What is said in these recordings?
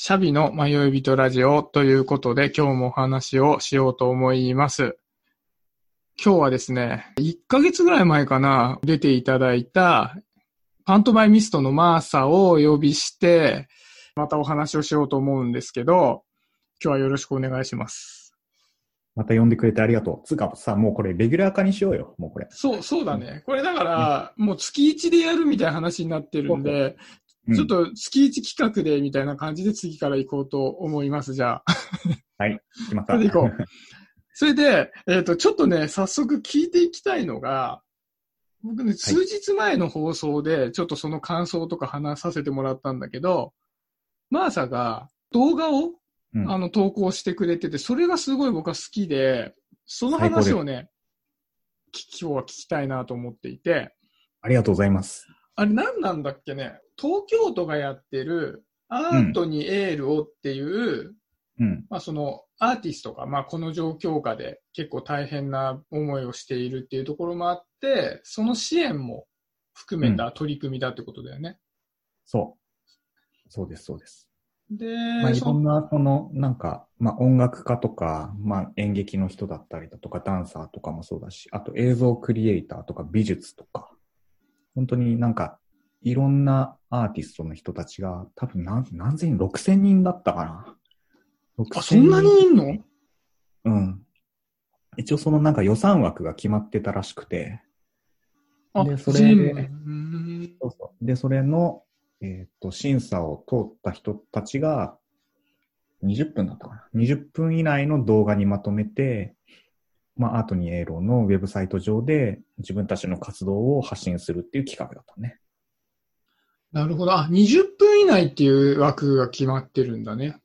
シャビの迷い人ラジオということで今日もお話をしようと思います。今日はですね、1ヶ月ぐらい前かな、出ていただいたパントマイミストのマーサをお呼びして、またお話をしようと思うんですけど、今日はよろしくお願いします。また呼んでくれてありがとう。つうかさ、もうこれレギュラー化にしようよ、もうこれ。そう、そうだね。これだから、もう月1でやるみたいな話になってるんで、うんちょっと月1企画でみたいな感じで次から行こうと思います、じゃあ。はい、決まった。それで行こう。それで、えっ、と、ちょっとね、早速聞いていきたいのが、僕ね、数日前の放送で、ちょっとその感想とか話させてもらったんだけど、マーサが動画を、うんあの、投稿してくれてて、それがすごい僕は好きで、その話をね、き今日は聞きたいなと思っていて、ありがとうございます。あれ何なんだっけね？東京都がやってるアートにエールをっていう、うん。まあそのアーティストが、まあこの状況下で結構大変な思いをしているっていうところもあって、その支援も含めた取り組みだってことだよね。そう。そうです、そうです。で、まあ、いそろんな、この、なんか、まあ、音楽家とか、まあ、演劇の人だったりだとか、ダンサーとかもそうだし、あと映像クリエイターとか美術とか、本当になんか、いろんなアーティストの人たちが、多分何、何千人、6千人だったかな。あ、そんなにいんの？うん。一応そのなんか予算枠が決まってたらしくて、あ、でそれ全でそうそう。で、それの、えっ、と、審査を通った人たちが、20分だったかな。20分以内の動画にまとめて、まあ、アートにエーローのウェブサイト上で自分たちの活動を発信するっていう企画だったね。なるほど。あ、20分以内っていう枠が決まってるんだね。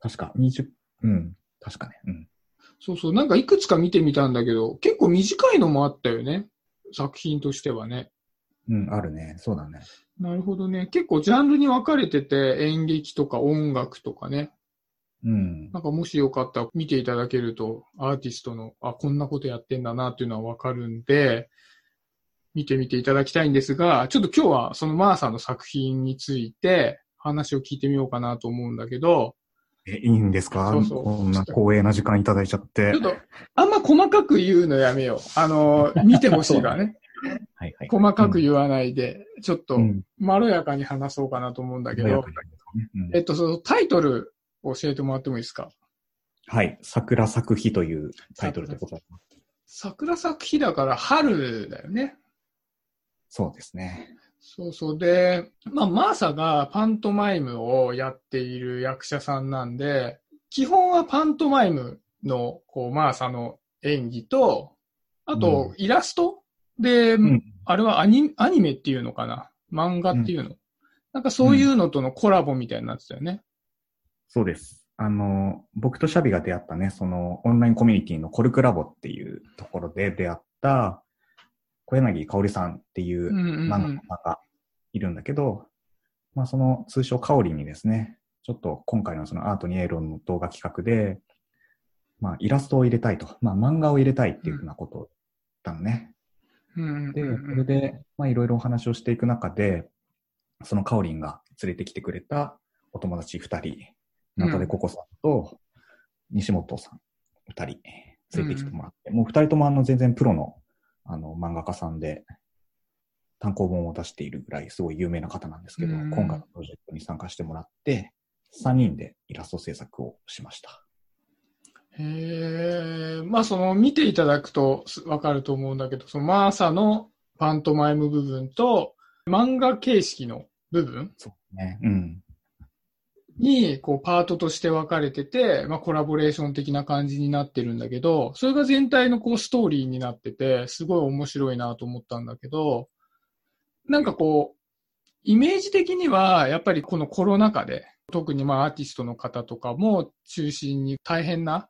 確か、20、うん、確かね。うん。そうそう。なんかいくつか見てみたんだけど、結構短いのもあったよね。作品としてはね。うん、あるね。そうだね。なるほどね。結構ジャンルに分かれてて、演劇とか音楽とかね。うん。なんかもしよかったら見ていただけると、アーティストの、あ、こんなことやってんだなっていうのは分かるんで、見てみていただきたいんですが、ちょっと今日はそのマーさんの作品について話を聞いてみようかなと思うんだけど、え、いいんですか？そうそうこんな光栄な時間いただいちゃって。ちょっと、あんま細かく言うのやめよう。あの、見てほしいからね。はいはい。細かく言わないで、ちょっとうん。まろやかに話そうかなと思うんだけど、うんえっと、そのタイトル教えてもらってもいいですか？はい。桜咲く日というタイトルでございます。桜咲く日だから春だよね。そうですね。そうそう。で、まあ、マーサがパントマイムをやっている役者さんなんで、基本はパントマイムの、こう、マーサの演技と、あと、イラストで、んあれはアニアニメっていうのかな？漫画っていうの、なんかそういうのとのコラボみたいになってたよね。そうです。あの、僕とシャビが出会ったね、そのオンラインコミュニティのコルクラボっていうところで出会った小柳香織さんっていううんうん、う漫画ん。家がいるんだけど、まあその通称香織にですね、ちょっと今回のそのアートにエーロンの動画企画で、まあイラストを入れたいと、まあ漫画を入れたいっていうふうなことを言ったのね。うんで、うんそれで、まあいろいろお話をしていく中で、そのカオリンが連れてきてくれたお友達二人、ナタデココさんと西本さん二人連れてきてもらって、もう二人ともあの全然プロのあの漫画家さんで単行本を出しているぐらいすごい有名な方なんですけど、うん今回のプロジェクトに参加してもらって、三人でイラスト制作をしました。へえ、まあその見ていただくとすわかると思うんだけど、そのマーサのパントマイム部分と漫画形式の部分そうね。うん。にこうパートとして分かれてて、まあコラボレーション的な感じになってるんだけど、それが全体のこうストーリーになってて、すごい面白いなと思ったんだけど、なんかこう、イメージ的にはやっぱりこのコロナ禍で、特にまあアーティストの方とかも中心に大変な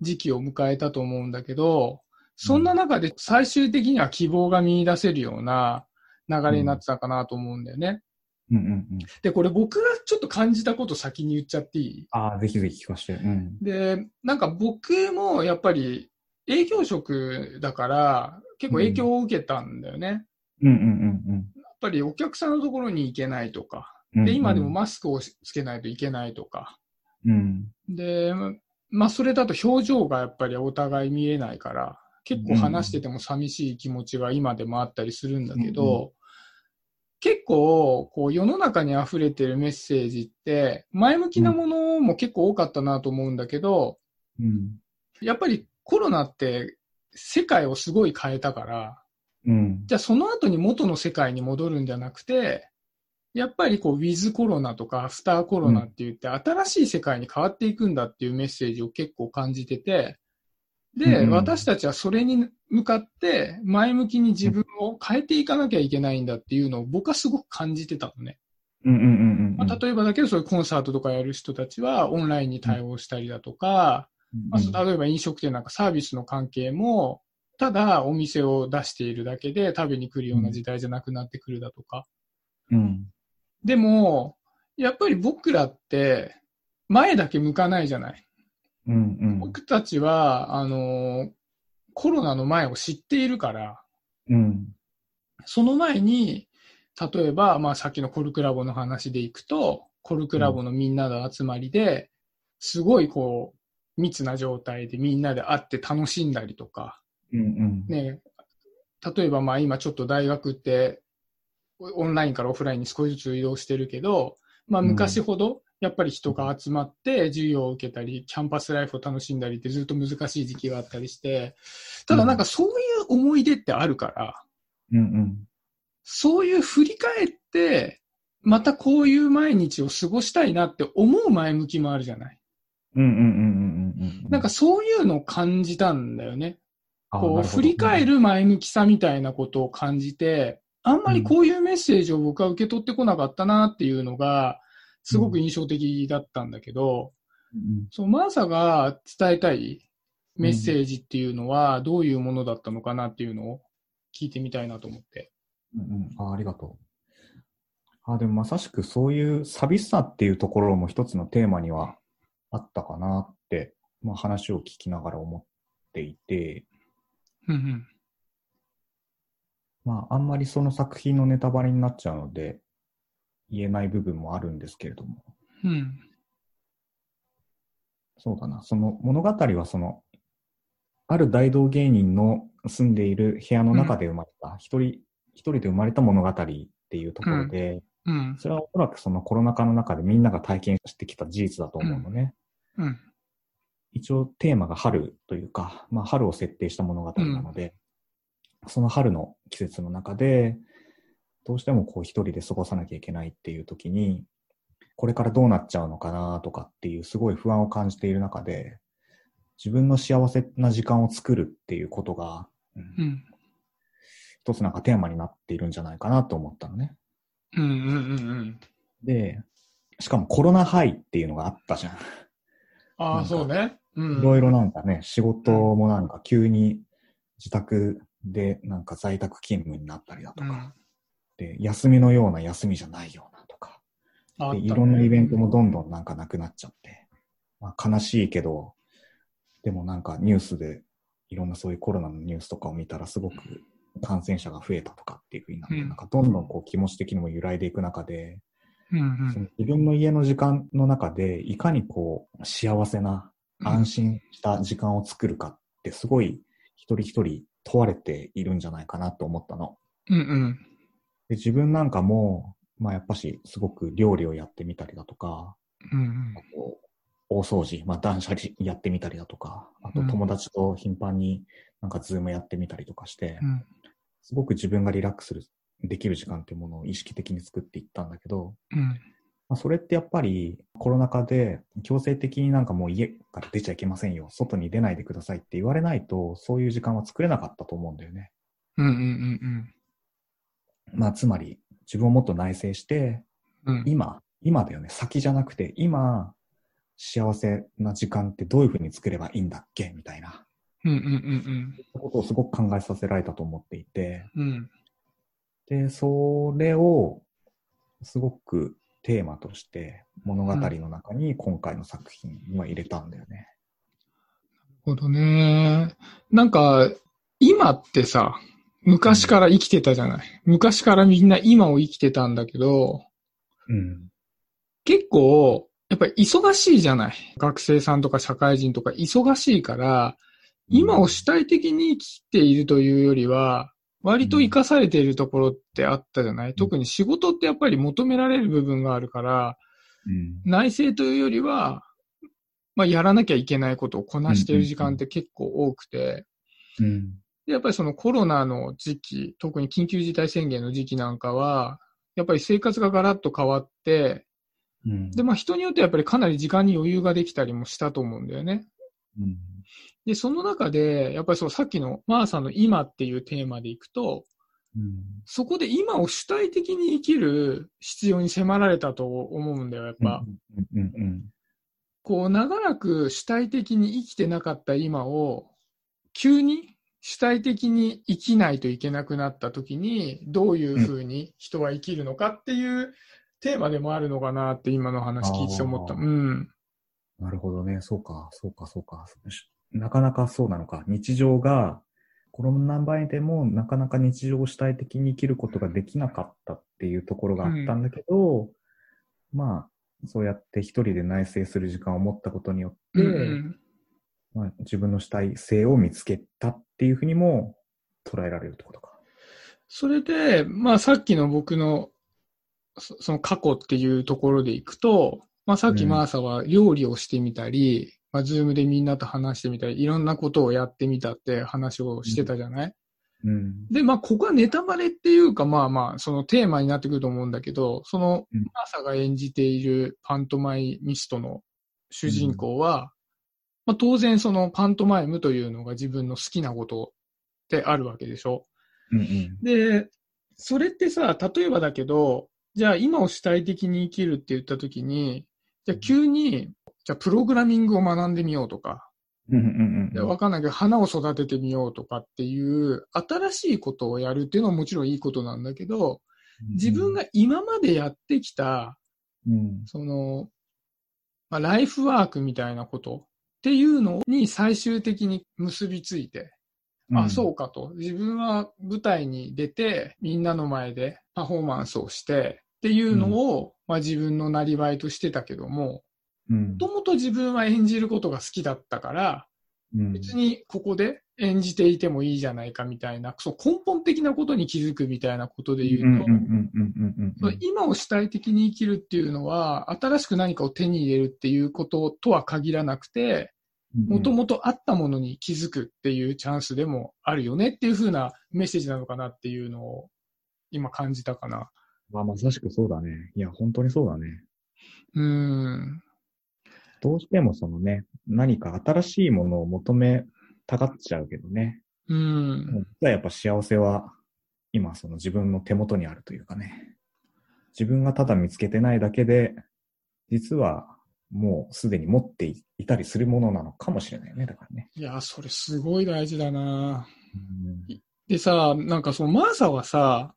時期を迎えたと思うんだけど、そんな中で最終的には希望が見出せるような流れになってたかなと思うんだよね。うんうんうん。で、これ僕がちょっと感じたこと先に言っちゃっていい？ああ、ぜひぜひ聞かせて。うん。で、なんか僕もやっぱり営業職だから結構影響を受けたんだよね。うんうんうんうん。やっぱりお客さんのところに行けないとか、で、今でもマスクをつけないといけないとか。うん。で、まあ、それだと表情がやっぱりお互い見えないから、結構話してても寂しい気持ちが今でもあったりするんだけど、結構、こう、世の中に溢れてるメッセージって、前向きなものも結構多かったなと思うんだけど、うん。やっぱりコロナって世界をすごい変えたから、うん。じゃあその後に元の世界に戻るんじゃなくて、やっぱりこう、ウィズコロナとかアフターコロナって言って、新しい世界に変わっていくんだっていうメッセージを結構感じてて、で、うん私たちはそれに向かって前向きに自分を変えていかなきゃいけないんだっていうのを僕はすごく感じてたのね。うんうんうんうん。まあ、例えばだけどそういうコンサートとかやる人たちはオンラインに対応したりだとか、まあ、例えば飲食店なんかサービスの関係も、ただお店を出しているだけで食べに来るような時代じゃなくなってくるだとか。うん。でも、やっぱり僕らって前だけ向かないじゃない。うんうん。僕たちは、あの、コロナの前を知っているから、うん。その前に、例えば、まあさっきのコルクラボの話でいくと、コルクラボのみんなの集まりで、すごいこう、密な状態でみんなで会って楽しんだりとか、うんうん。ね、例えばまあ今ちょっと大学ってオンラインからオフラインに少しずつ移動してるけど、まあ昔ほどやっぱり人が集まって授業を受けたり、キャンパスライフを楽しんだりってずっと難しい時期があったりして、ただなんかそういう思い出ってあるから、うんうん。そういう振り返って、またこういう毎日を過ごしたいなって思う前向きもあるじゃない。なんかそういうのを感じたんだよね。あ、こう、振り返。る前向きさみたいなことを感じて、あんまりこういうメッセージを僕は受け取ってこなかったなっていうのが、すごく印象的だったんだけど、うんそう、マーサが伝えたいメッセージっていうのはどういうものだったのかなっていうのを聞いてみたいなと思って。うんうん。あ、ありがとう。あ、でもまさしくそういう寂しさっていうところも一つのテーマにはあったかなって、まあ話を聞きながら思っていて、うんうん。まああんまりその作品のネタバレになっちゃうので、言えない部分もあるんですけれども、うん。そうだな、その物語はその、ある大道芸人の住んでいる部屋の中で生まれた、一人、一人で生まれた物語っていうところで、うん。それはおそらくそのコロナ禍の中でみんなが体験してきた事実だと思うのね。うん。一応テーマが春というか、まあ春を設定した物語なので、その春の季節の中で、どうしてもこう一人で過ごさなきゃいけないっていう時に、これからどうなっちゃうのかなとかっていうすごい不安を感じている中で、自分の幸せな時間を作るっていうことが、うんうん。一つなんかテーマになっているんじゃないかなと思ったのね。うんうんうんうん。で、しかもコロナハイっていうのがあったじゃん。ああ、そうね。うん。いろいろなんかね、仕事もなんか急に自宅でなんか在宅勤務になったりだとか、うん。で、休みのような休みじゃないようなとか、ねいろんなイベントもどんどんなんかなくなっちゃって、まあ、悲しいけど、でもなんかニュースでいろんなそういうコロナのニュースとかを見たらすごく感染者が増えたとかっていうふうになって、うんなんかどんどんこう気持ち的にも揺らいでいく中で、うんその自分の家の時間の中でいかにこう幸せなうん。安心した時間を作るかってすごい一人一人問われているんじゃないかなと思ったの。うんうん。で自分なんかも、まあやっぱしすごく料理をやってみたりだとか、うんあと大掃除、まあ断捨離やってみたりだとか、あとうん友達と頻繁になんかズームやってみたりとかして、うん。すごく自分がリラックスできる時間っていうものを意識的に作っていったんだけど、うん。まあ、それってやっぱりコロナ禍で強制的になんかもう家から出ちゃいけませんよ、外に出ないでくださいって言われないと、そういう時間は作れなかったと思うんだよね。うんうんうんまあ、つまり自分をもっと内省して、うん。今、今だよね、先じゃなくて、今、幸せな時間ってどういうふうに作ればいいんだっけ？みたいなうんうんうんことをすごく考えさせられたと思っていて、うん。うん。で、それをすごくテーマとして物語の中に今回の作品には入れたんだよね。なるほどね。なんか、今ってさ、昔から生きてたじゃない。昔からみんな今を生きてたんだけど、うん。結構、やっぱり忙しいじゃない。学生さんとか社会人とか忙しいから、今を主体的に生きているというよりは、割と活かされているところってあったじゃない、特に仕事ってやっぱり求められる部分があるから、うん。内政というよりは、まあ、やらなきゃいけないことをこなしている時間って結構多くて、うん。でやっぱりそのコロナの時期、特に緊急事態宣言の時期なんかは、やっぱり生活がガラッと変わって、うん。で、まあ人によってはやっぱりかなり時間に余裕ができたりもしたと思うんだよね。うん。で、その中で、やっぱりそうさっきのマーさんの今っていうテーマでいくと、うん。そこで今を主体的に生きる必要に迫られたと思うんだよ、やっぱ。うん。うん。こう、長らく主体的に生きてなかった今を、急に主体的に生きないといけなくなった時に、どういうふうに人は生きるのかっていうテーマでもあるのかなって今の話聞いてて思った。うん。なるほどね。そうか、そうか、そうか。しなか。なか。そうなのか。日常が、コロナ前でもなか。なか。日常を主体的に生きることができなか。ったっていうところがあったんだけど、まあ、そうやって一人で内省する時間を持ったことによって、うんうんまあ、自分の主体性を見つけたっていうふうにも捉えられるってことか。それで、まあさっきの僕のそその過去っていうところでいくと、まあさっきうんマーサは料理をしてみたり、まあズームでみんなと話してみたり、いろんなことをやってみたって話をしてたじゃない、うん。で、まあここはネタバレっていうかまあまあそのテーマになってくると思うんだけど、そのうんマーサが演じているパントマイミストの主人公は、まあ当然そのパントマイムというのが自分の好きなことってあるわけでしょ。うんうん。で、それってさ、例えばだけど、じゃあ今を主体的に生きるって言ったときに、じゃあ急に、じゃあプログラミングを学んでみようとか、うんうんうん。かんないけど花を育ててみようとかっていう新しいことをやるっていうのはもちろんいいことなんだけど、自分が今までやってきた、うん、その、まあ、ライフワークみたいなことっていうのに最終的に結びついて、あ、そうかと。自分は舞台に出て、みんなの前でパフォーマンスをして、っていうのを、まあ自分のなりわいとしてたけども、うん。もともと自分は演じることが好きだったから、うん。別にここで演じていてもいいじゃないかみたいな、そう根本的なことに気づくみたいなことで言うと、今を主体的に生きるっていうのは、新しく何かを手に入れるっていうこととは限らなくて、もともとあったものに気づくっていうチャンスでもあるよねっていう風なメッセージなのかなっていうのを今感じたかな。まあ、まさしくそうだね。いや、本当にそうだね。うーん。どうしてもそのね、何か新しいものを求めたがっちゃうけどね。うーん。実はやっぱ幸せは今その自分の手元にあるというかね。自分がただ見つけてないだけで、実はもうすでに持っていたりするものなのかもしれないよね。だからね。いや、それすごい大事だなうんでさ、なんかそのマーサはさ、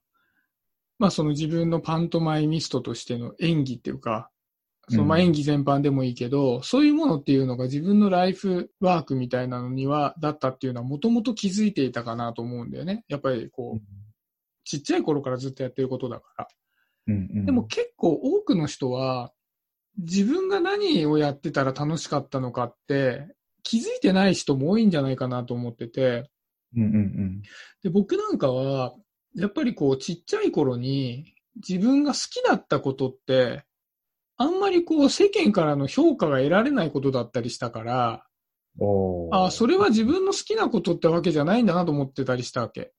まあその自分のパントマイミストとしての演技っていうか、そのまあうん演技全般でもいいけど、そういうものっていうのが自分のライフワークみたいなのには、だったっていうのはもともと気づいていたかなと思うんだよね。やっぱりこう、ちっちゃい頃からずっとやってることだから。うんうん、でも結構多くの人は、自分が何をやってたら楽しかったのかって、気づいてない人も多いんじゃないかなと思ってて、うんうんうん。で、僕なんかは、やっぱりこう、ちっちゃい頃に、自分が好きだったことって、あんまりこう、世間からの評価が得られないことだったりしたから、あそれは自分の好きなことってわけじゃないんだなと思ってたりしたわけ。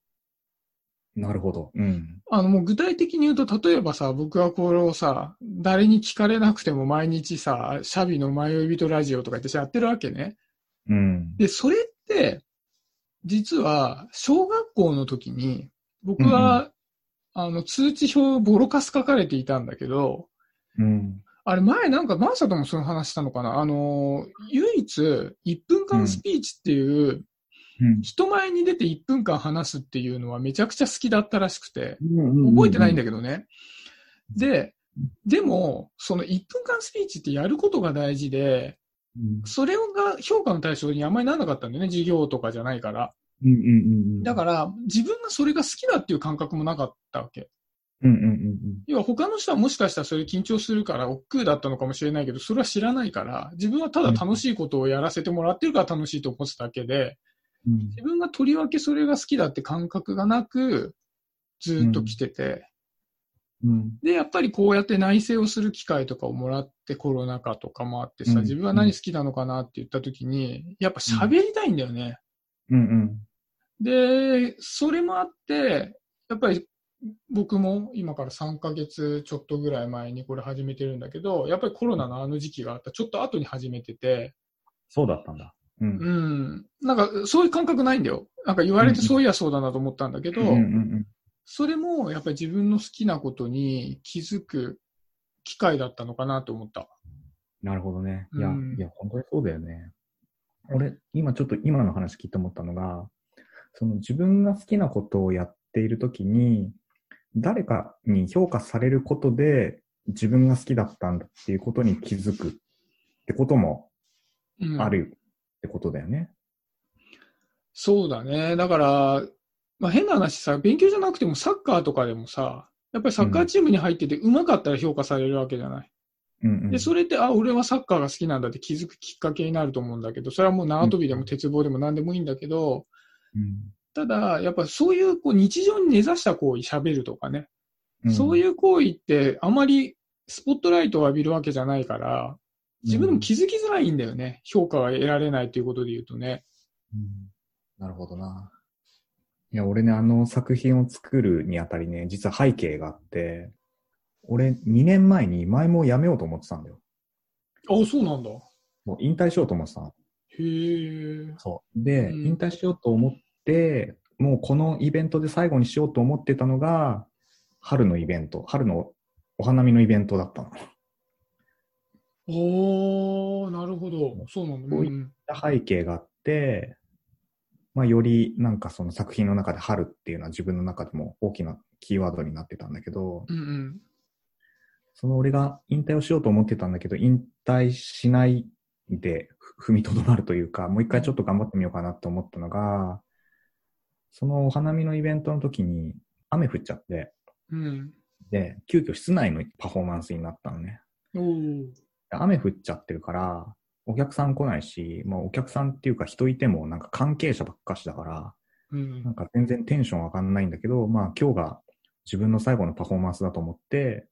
なるほど。うん。あの、もう具体的に言うと、例えばさ、僕はこれをさ、誰に聞かれなくても毎日さ、シャビの迷い人ラジオとか言ってやってるわけね。うん。で、それって、実は、小学校の時に、僕は、あの、通知表ボロカス書かれていたんだけど、うん。あれ前なんかマーサともその話したのかな？あの、唯一1分間スピーチっていう、うん人前に出て1分間話すっていうのはめちゃくちゃ好きだったらしくて、うん覚えてないんだけけどね。で、でも、その1分間スピーチってやることが大事で、ど。それが評価の対象にあんまりならなかったんだよね、授業とかじゃないから。だから、自分がそれが好きだっていう感覚もなかったわけ。要は他の人はもしかしたらそういう緊張するから億劫だったのかもしれないけど、それは知らないから、自分はただ楽しいことをやらせてもらってるから楽しいと思ってただけで、うん。自分がとりわけそれが好きだって感覚がなく、ずーっと来てて、うん。で、やっぱりこうやって内省をする機会とかをもらってコロナ禍とかもあってさ、うん自分は何好きなのかなって言った時に、やっぱ喋りたいんだよね。うんうん。で、それもあって、やっぱり僕も今から3ヶ月ちょっとぐらい前にこれ始めてるんだけど、やっぱりコロナのあの時期があった、ちょっと後に始めてて、そうだったんだ。うん。うん。なんかそういう感覚ないんだよ。なんか言われてそういやそうだなと思ったんだけど、うんうんそれもやっぱり自分の好きなことに気づく機会だったのかなと思った。なるほどね。いや、うんいや、本当にそうだよね。俺、今ちょっと今の話聞いて思ったのが、その自分が好きなことをやっているときに、誰かに評価されることで自分が好きだったんだっていうことに気づくってこともうんあるってことだよね。そうだね。だから、まあ変な話さ、勉強じゃなくてもサッカーとかでもさ、やっぱりサッカーチームに入ってて上手かったら評価されるわけじゃない。うんうん。で、それって、あ、俺はサッカーが好きなんだって気づくきっかけになると思うんだけど、それはもう縄跳びでも鉄棒でも何でもいいんだけど、うんただ、やっぱそういうこう日常に根ざした行為、喋るとかね、うん、そういう行為ってあまりスポットライトを浴びるわけじゃないから、自分でも気づきづらいんだよね。評価が得られないということで言うとね。うんなるほどな。いや、俺ね、あの作品を作るにあたりね、実は背景があって、俺2年前に前も辞めようと思ってたんだよ。あ、そうなんだ。もう引退しようと思ってたの。へえ。そう。で、うん引退しようと思って、もうこのイベントで最後にしようと思ってたのが、春のイベント、春のお花見のイベントだったの。おー、なるほど。そうなんだ。そういうん。背景があって、まあ、よりなんかその作品の中で春っていうのは自分の中でも大きなキーワードになってたんだけど、うんうん。その俺が引退をしようと思ってたんだけど、引退しないでふ踏みとどまるというか、もう一回ちょっと頑張ってみようかなと思ったのが、そのお花見のイベントの時に雨降っちゃって、うん。で、急遽室内のパフォーマンスになったのね。雨降っちゃってるから、お客さん来ないし、まあお客さんっていうか人いてもなんか関係者ばっかしだから、うんなんか全然テンション上がんないんだけど、まあ今日が自分の最後のパフォーマンスだと思って、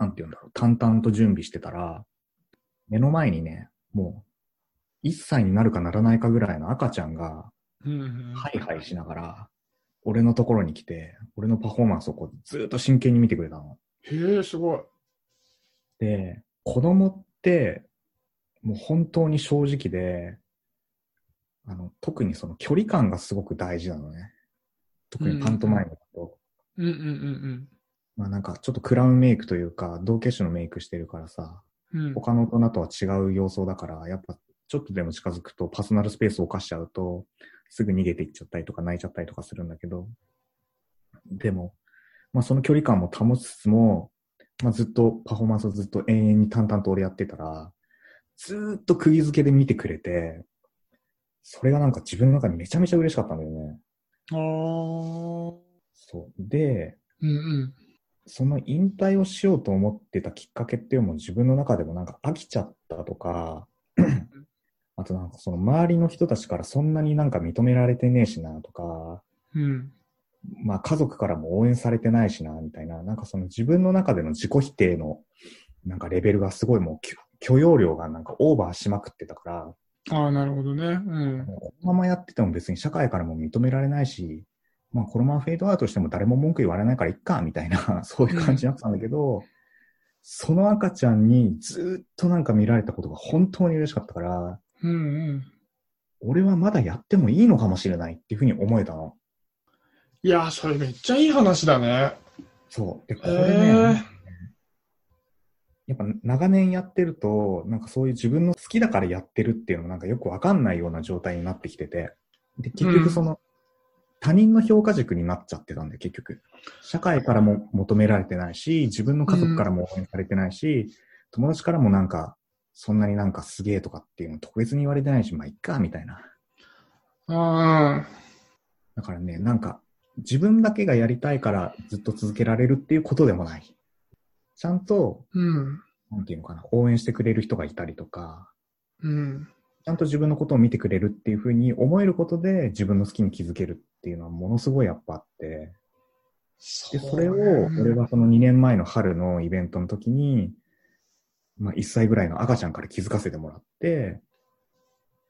なんて言うんだろう、淡々と準備してたら、目の前にね、もう、1歳になるかならないかぐらいの赤ちゃんが。ハイハイしながら、俺のところに来て、俺のパフォーマンスをこうずっと真剣に見てくれたの。へえ、すごい。で、子供って、もう本当に正直で、あの、特にその距離感がすごく大事なのね。特にパントマイムだと。うんうんうんまあなんかちょっとクラウンメイクというか、道化師のメイクしてるからさ、うん。うん。他の大人とは違う様相だから、やっぱちょっとでも近づくとパーソナルスペースを犯しちゃうと、すぐ逃げていっちゃったりとか泣いちゃったりとかするんだけど、でも、まあその距離感も保ちつつも、まあずっとパフォーマンスをずっと永遠に淡々と俺やってたら、ずーっと釘付けで見てくれて、それがなんか自分の中でめちゃめちゃ嬉しかったんだよね。あー。そう。で、うんうん。その引退をしようと思ってたきっかけっていうのも自分の中でもなんか飽きちゃったとか、あとなんかその周りの人たちからそんなになんか認められてねえしなとか、うん。まあ家族からも応援されてないしなみたいな、なんかその自分の中での自己否定のなんかレベルがすごいもう許許容量がなんかオーバーしまくってたから、ああ、なるほどね。うん。このままやってても別に社会からも認められないし、まあこのままフェードアウトしても誰も文句言われないからいっか、みたいな、そういう感じになってたんだけど、その赤ちゃんにずっとなんか見られたことが本当に嬉しかったから、うんうん。俺はまだやってもいいのかもしれないっていうふうに思えたの。いやー、それめっちゃいい話だね。そう。で、こへれーね、やっぱ長年やってると、なんかそういう自分の好きだからやってるっていうのもなんかよくわかんないような状態になってきてて、で、結局その、他人の評価軸になっちゃってたんで、結局。社会からも求められてないし、自分の家族からも応援されてないし、友達からもなんか、そんなになんかすげえとかっていうの特別に言われてないし、まあいっか、みたいな。あだからね、なんか、自分だけがやりたいからずっと続けられるっていうことでもない。ちゃんと、うん。なんていうのかな、応援してくれる人がいたりとか、うん。ちゃんと自分のことを見てくれるっていうふうに思えることで自分の好きに気づけるっていうのはものすごいやっぱあって、で、それを、俺はその2年前の春のイベントの時に、まあ1歳ぐらいの赤ちゃんから気づかせてもらって、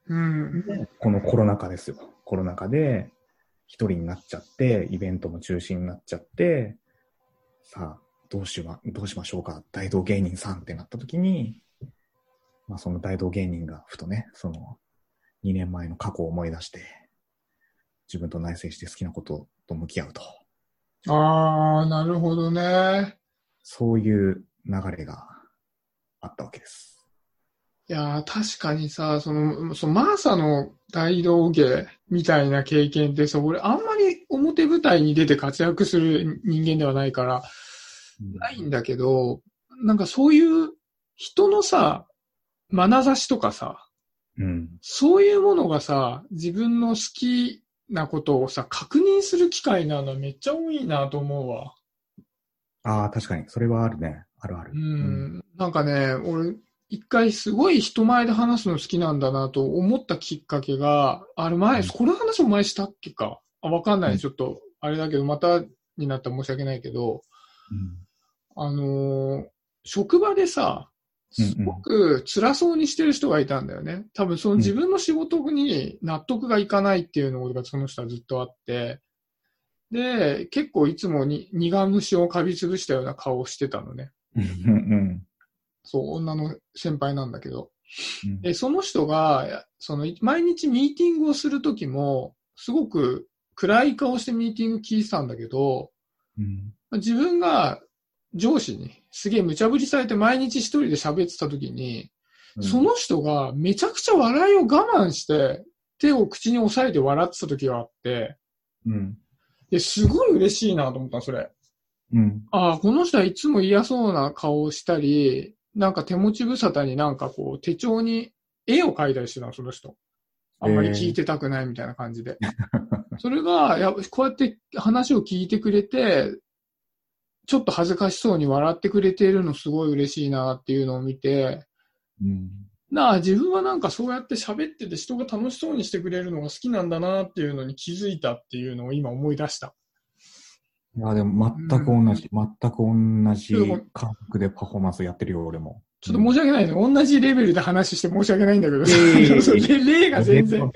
うん。でこのコロナ禍ですよ。コロナ禍で一人になっちゃって、イベントも中止になっちゃって、さあ、どうしま、どうしましょうか、大道芸人さんってなった時に、まあその大道芸人がふとね、その2年前の過去を思い出して、自分と内省して好きなことと向き合うと。ああ、なるほどね。そういう流れがあったわけです。いやー、確かにさ、その、そのマーサの大道芸みたいな経験ってさ、俺あんまり表舞台に出て活躍する人間ではないから、ないんだけど、なんかそういう人のさ、眼差しとかさ、うん。そういうものがさ、自分の好きなことをさ、確認する機会なのめっちゃ多いなと思うわ。ああ、確かに。それはあるね。あるある。うん。なんかね、俺、一回すごい人前で話すの好きなんだなと思ったきっかけが、あれ前、うんこの話も前したっけか？あ、わかんない。うんちょっと、あれだけど、またになったら申し訳ないけど、うん。あのー職場でさ、すごく辛そうにしてる人がいたんだよね。多分その自分の仕事に納得がいかないっていうのがその人はずっとあって、で、結構いつもに苦虫を噛みつぶしたような顔をしてたのね。うん。うん。そう、女の先輩なんだけど。うんで、その人が、その、毎日ミーティングをするときも、すごく暗い顔してミーティング聞いてたんだけど、うん。自分が上司にすげえ無茶ぶりされて毎日一人で喋ってたときに、その人がめちゃくちゃ笑いを我慢して、手を口に押さえて笑ってた時があって、うん。で、すごい嬉しいなと思ったのそれ。うん。ああ、この人はいつも嫌そうな顔をしたり、なんか手持ち無沙汰になんかこう手帳に絵を描いたりしてたの、その人。あんまり聞いてたくないみたいな感じで。それが、やこうやって話を聞いてくれて、ちょっと恥ずかしそうに笑ってくれているのすごい嬉しいなっていうのを見て、うん。なあ、自分はなんかそうやって喋ってて人が楽しそうにしてくれるのが好きなんだなっていうのに気づいたっていうのを今思い出した。いや、でも全く同じ、全く同じ感覚でパフォーマンスやってるよ、俺も。ちょっと申し訳ないね。同じレベルで話して申し訳ないんだけど、いやいやいやいやそう例例が全然。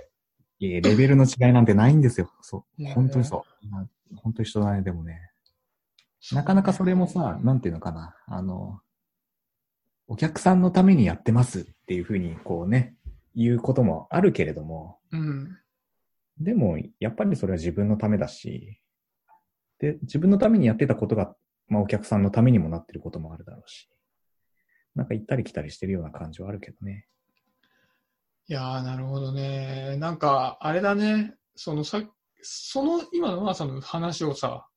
いや、レベルの違いなんてないんですよ。そう。本当にそう。まあ本当に人だね、でもね。なかなかそれもさ、なんていうのかな。あの、お客さんのためにやってますっていうふうに、こうね、言うこともあるけれども、うん。でも、やっぱりそれは自分のためだし、で、自分のためにやってたことが、まあお客さんのためにもなってることもあるだろうし、なんか行ったり来たりしてるような感じはあるけどね。いやー、なるほどね。なんか、あれだね。そのさ、その今のさんの話をさ、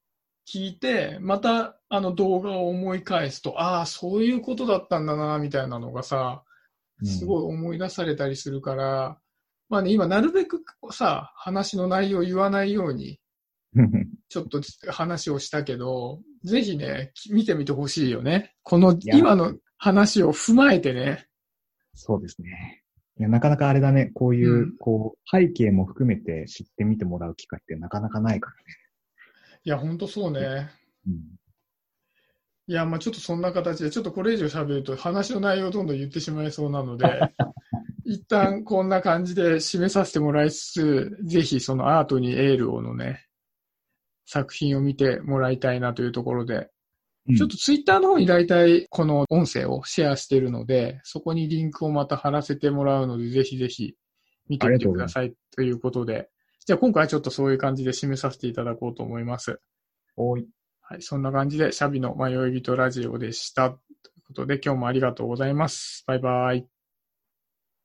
聞いて、またあの動画を思い返すと、ああ、そういうことだったんだな、みたいなのがさ、すごい思い出されたりするから、まあね、今なるべくさ、話の内容を言わないように、い。ちょっと話をしたけど、ぜひね、き見てみてほしいよね。このや今の話を踏まえてね。そうですね。いや、なかなかあれだね。こういう、うんこう、背景も含めて知ってみてもらう機会ってなかなかないからいや、ほんとそうね。ね。いや、まあちょっとそんな形で、ちょっとこれ以上喋ると話の内容をどんどん言ってしまいそうなので、一旦こんな感じで締めさせてもらいつつ、ぜひそのアートにエールをのね、作品を見てもらいたいなというところで、うんちょっとツイッターの方に大体この音声をシェアしているので、そこにリンクをまた貼らせてもらうので、ぜひぜひ見てみてくださいということで、じゃあ今回はちょっとそういう感じで締めさせていただこうと思います。おい。はい、そんな感じで、シャビの迷い人ラジオでした。ということで、今日もありがとうございます。バイバイ。